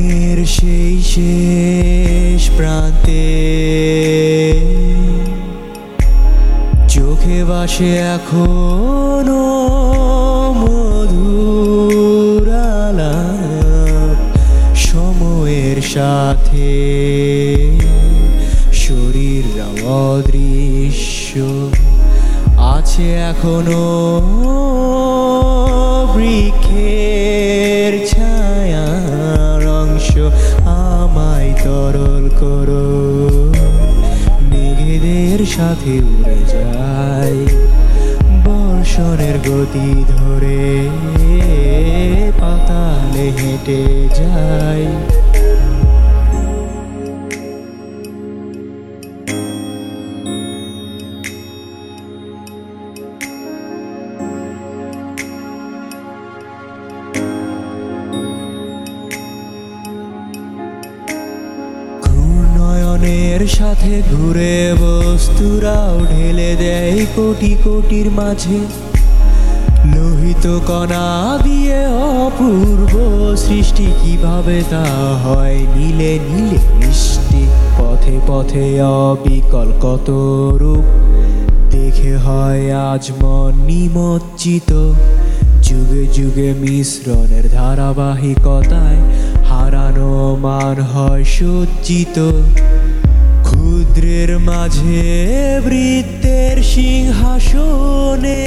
মনের সেই শেষ প্রান্তে। চোখে বাসে এখনও সময়ের সাথে। শরীর অদৃশ্য আছে এখনও বৃক্ষের তরল করো। মেঘেদের সাথে উড়ে যায় বর্ষণের গতি ধরে পাতালে হেঁটে যায় ঘূর্ণয়নের সাথে ঘুরে বস্তুরাও ঢেলে দেয় কোটি কোটির মাঝে। লোহিত কণা দিয়ে অপূর্ব সৃষ্টি, কীভাবে তা হয় নীলে নীলে মিষ্টি? পথে পথে অবিকল কত রূপ দেখে হয় আজ মন নিমজ্জিত যুগে যুগে মিশ্রণের ধারাবাহিকতায় হারানো মান হয় সজ্জিত। ক্ষুদ্রের মাঝে বৃত্তের সিংহাসনে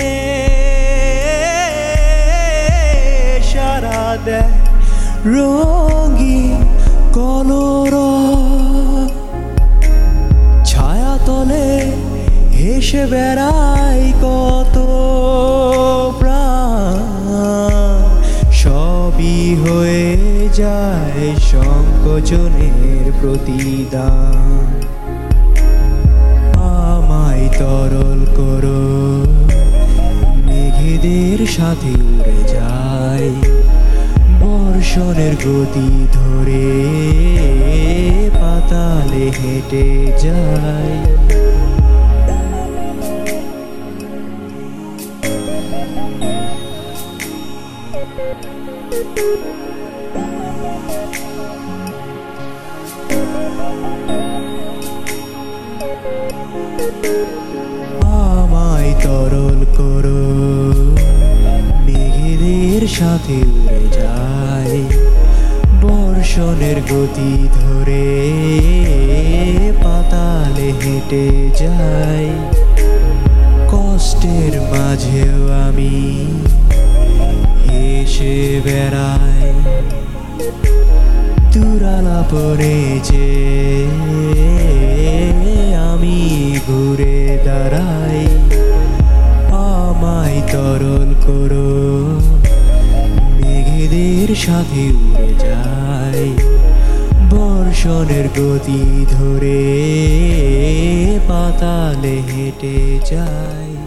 সারা দেয় রঙিন কলর। ছায়াতলে হেসে বেড়াই কত প্রাণ। সবই হয়ে যায় সংকোচনের প্রতিদান। তরল করো। মেঘেদের সাথে উড়ে যায় বর্ষণের গতি ধরে পাতালে হেঁটে যায় আমায় সাথে উড়ে যায়। বর্ষণের গতি ধরে পাতালে হেঁটে যায় কষ্টের মাঝেও আমি হেসে বেড়াই। তুরালা পরে সাথে উড়ে যায়। বর্ষণের গতি ধরে পাতালে হেঁটে যায়।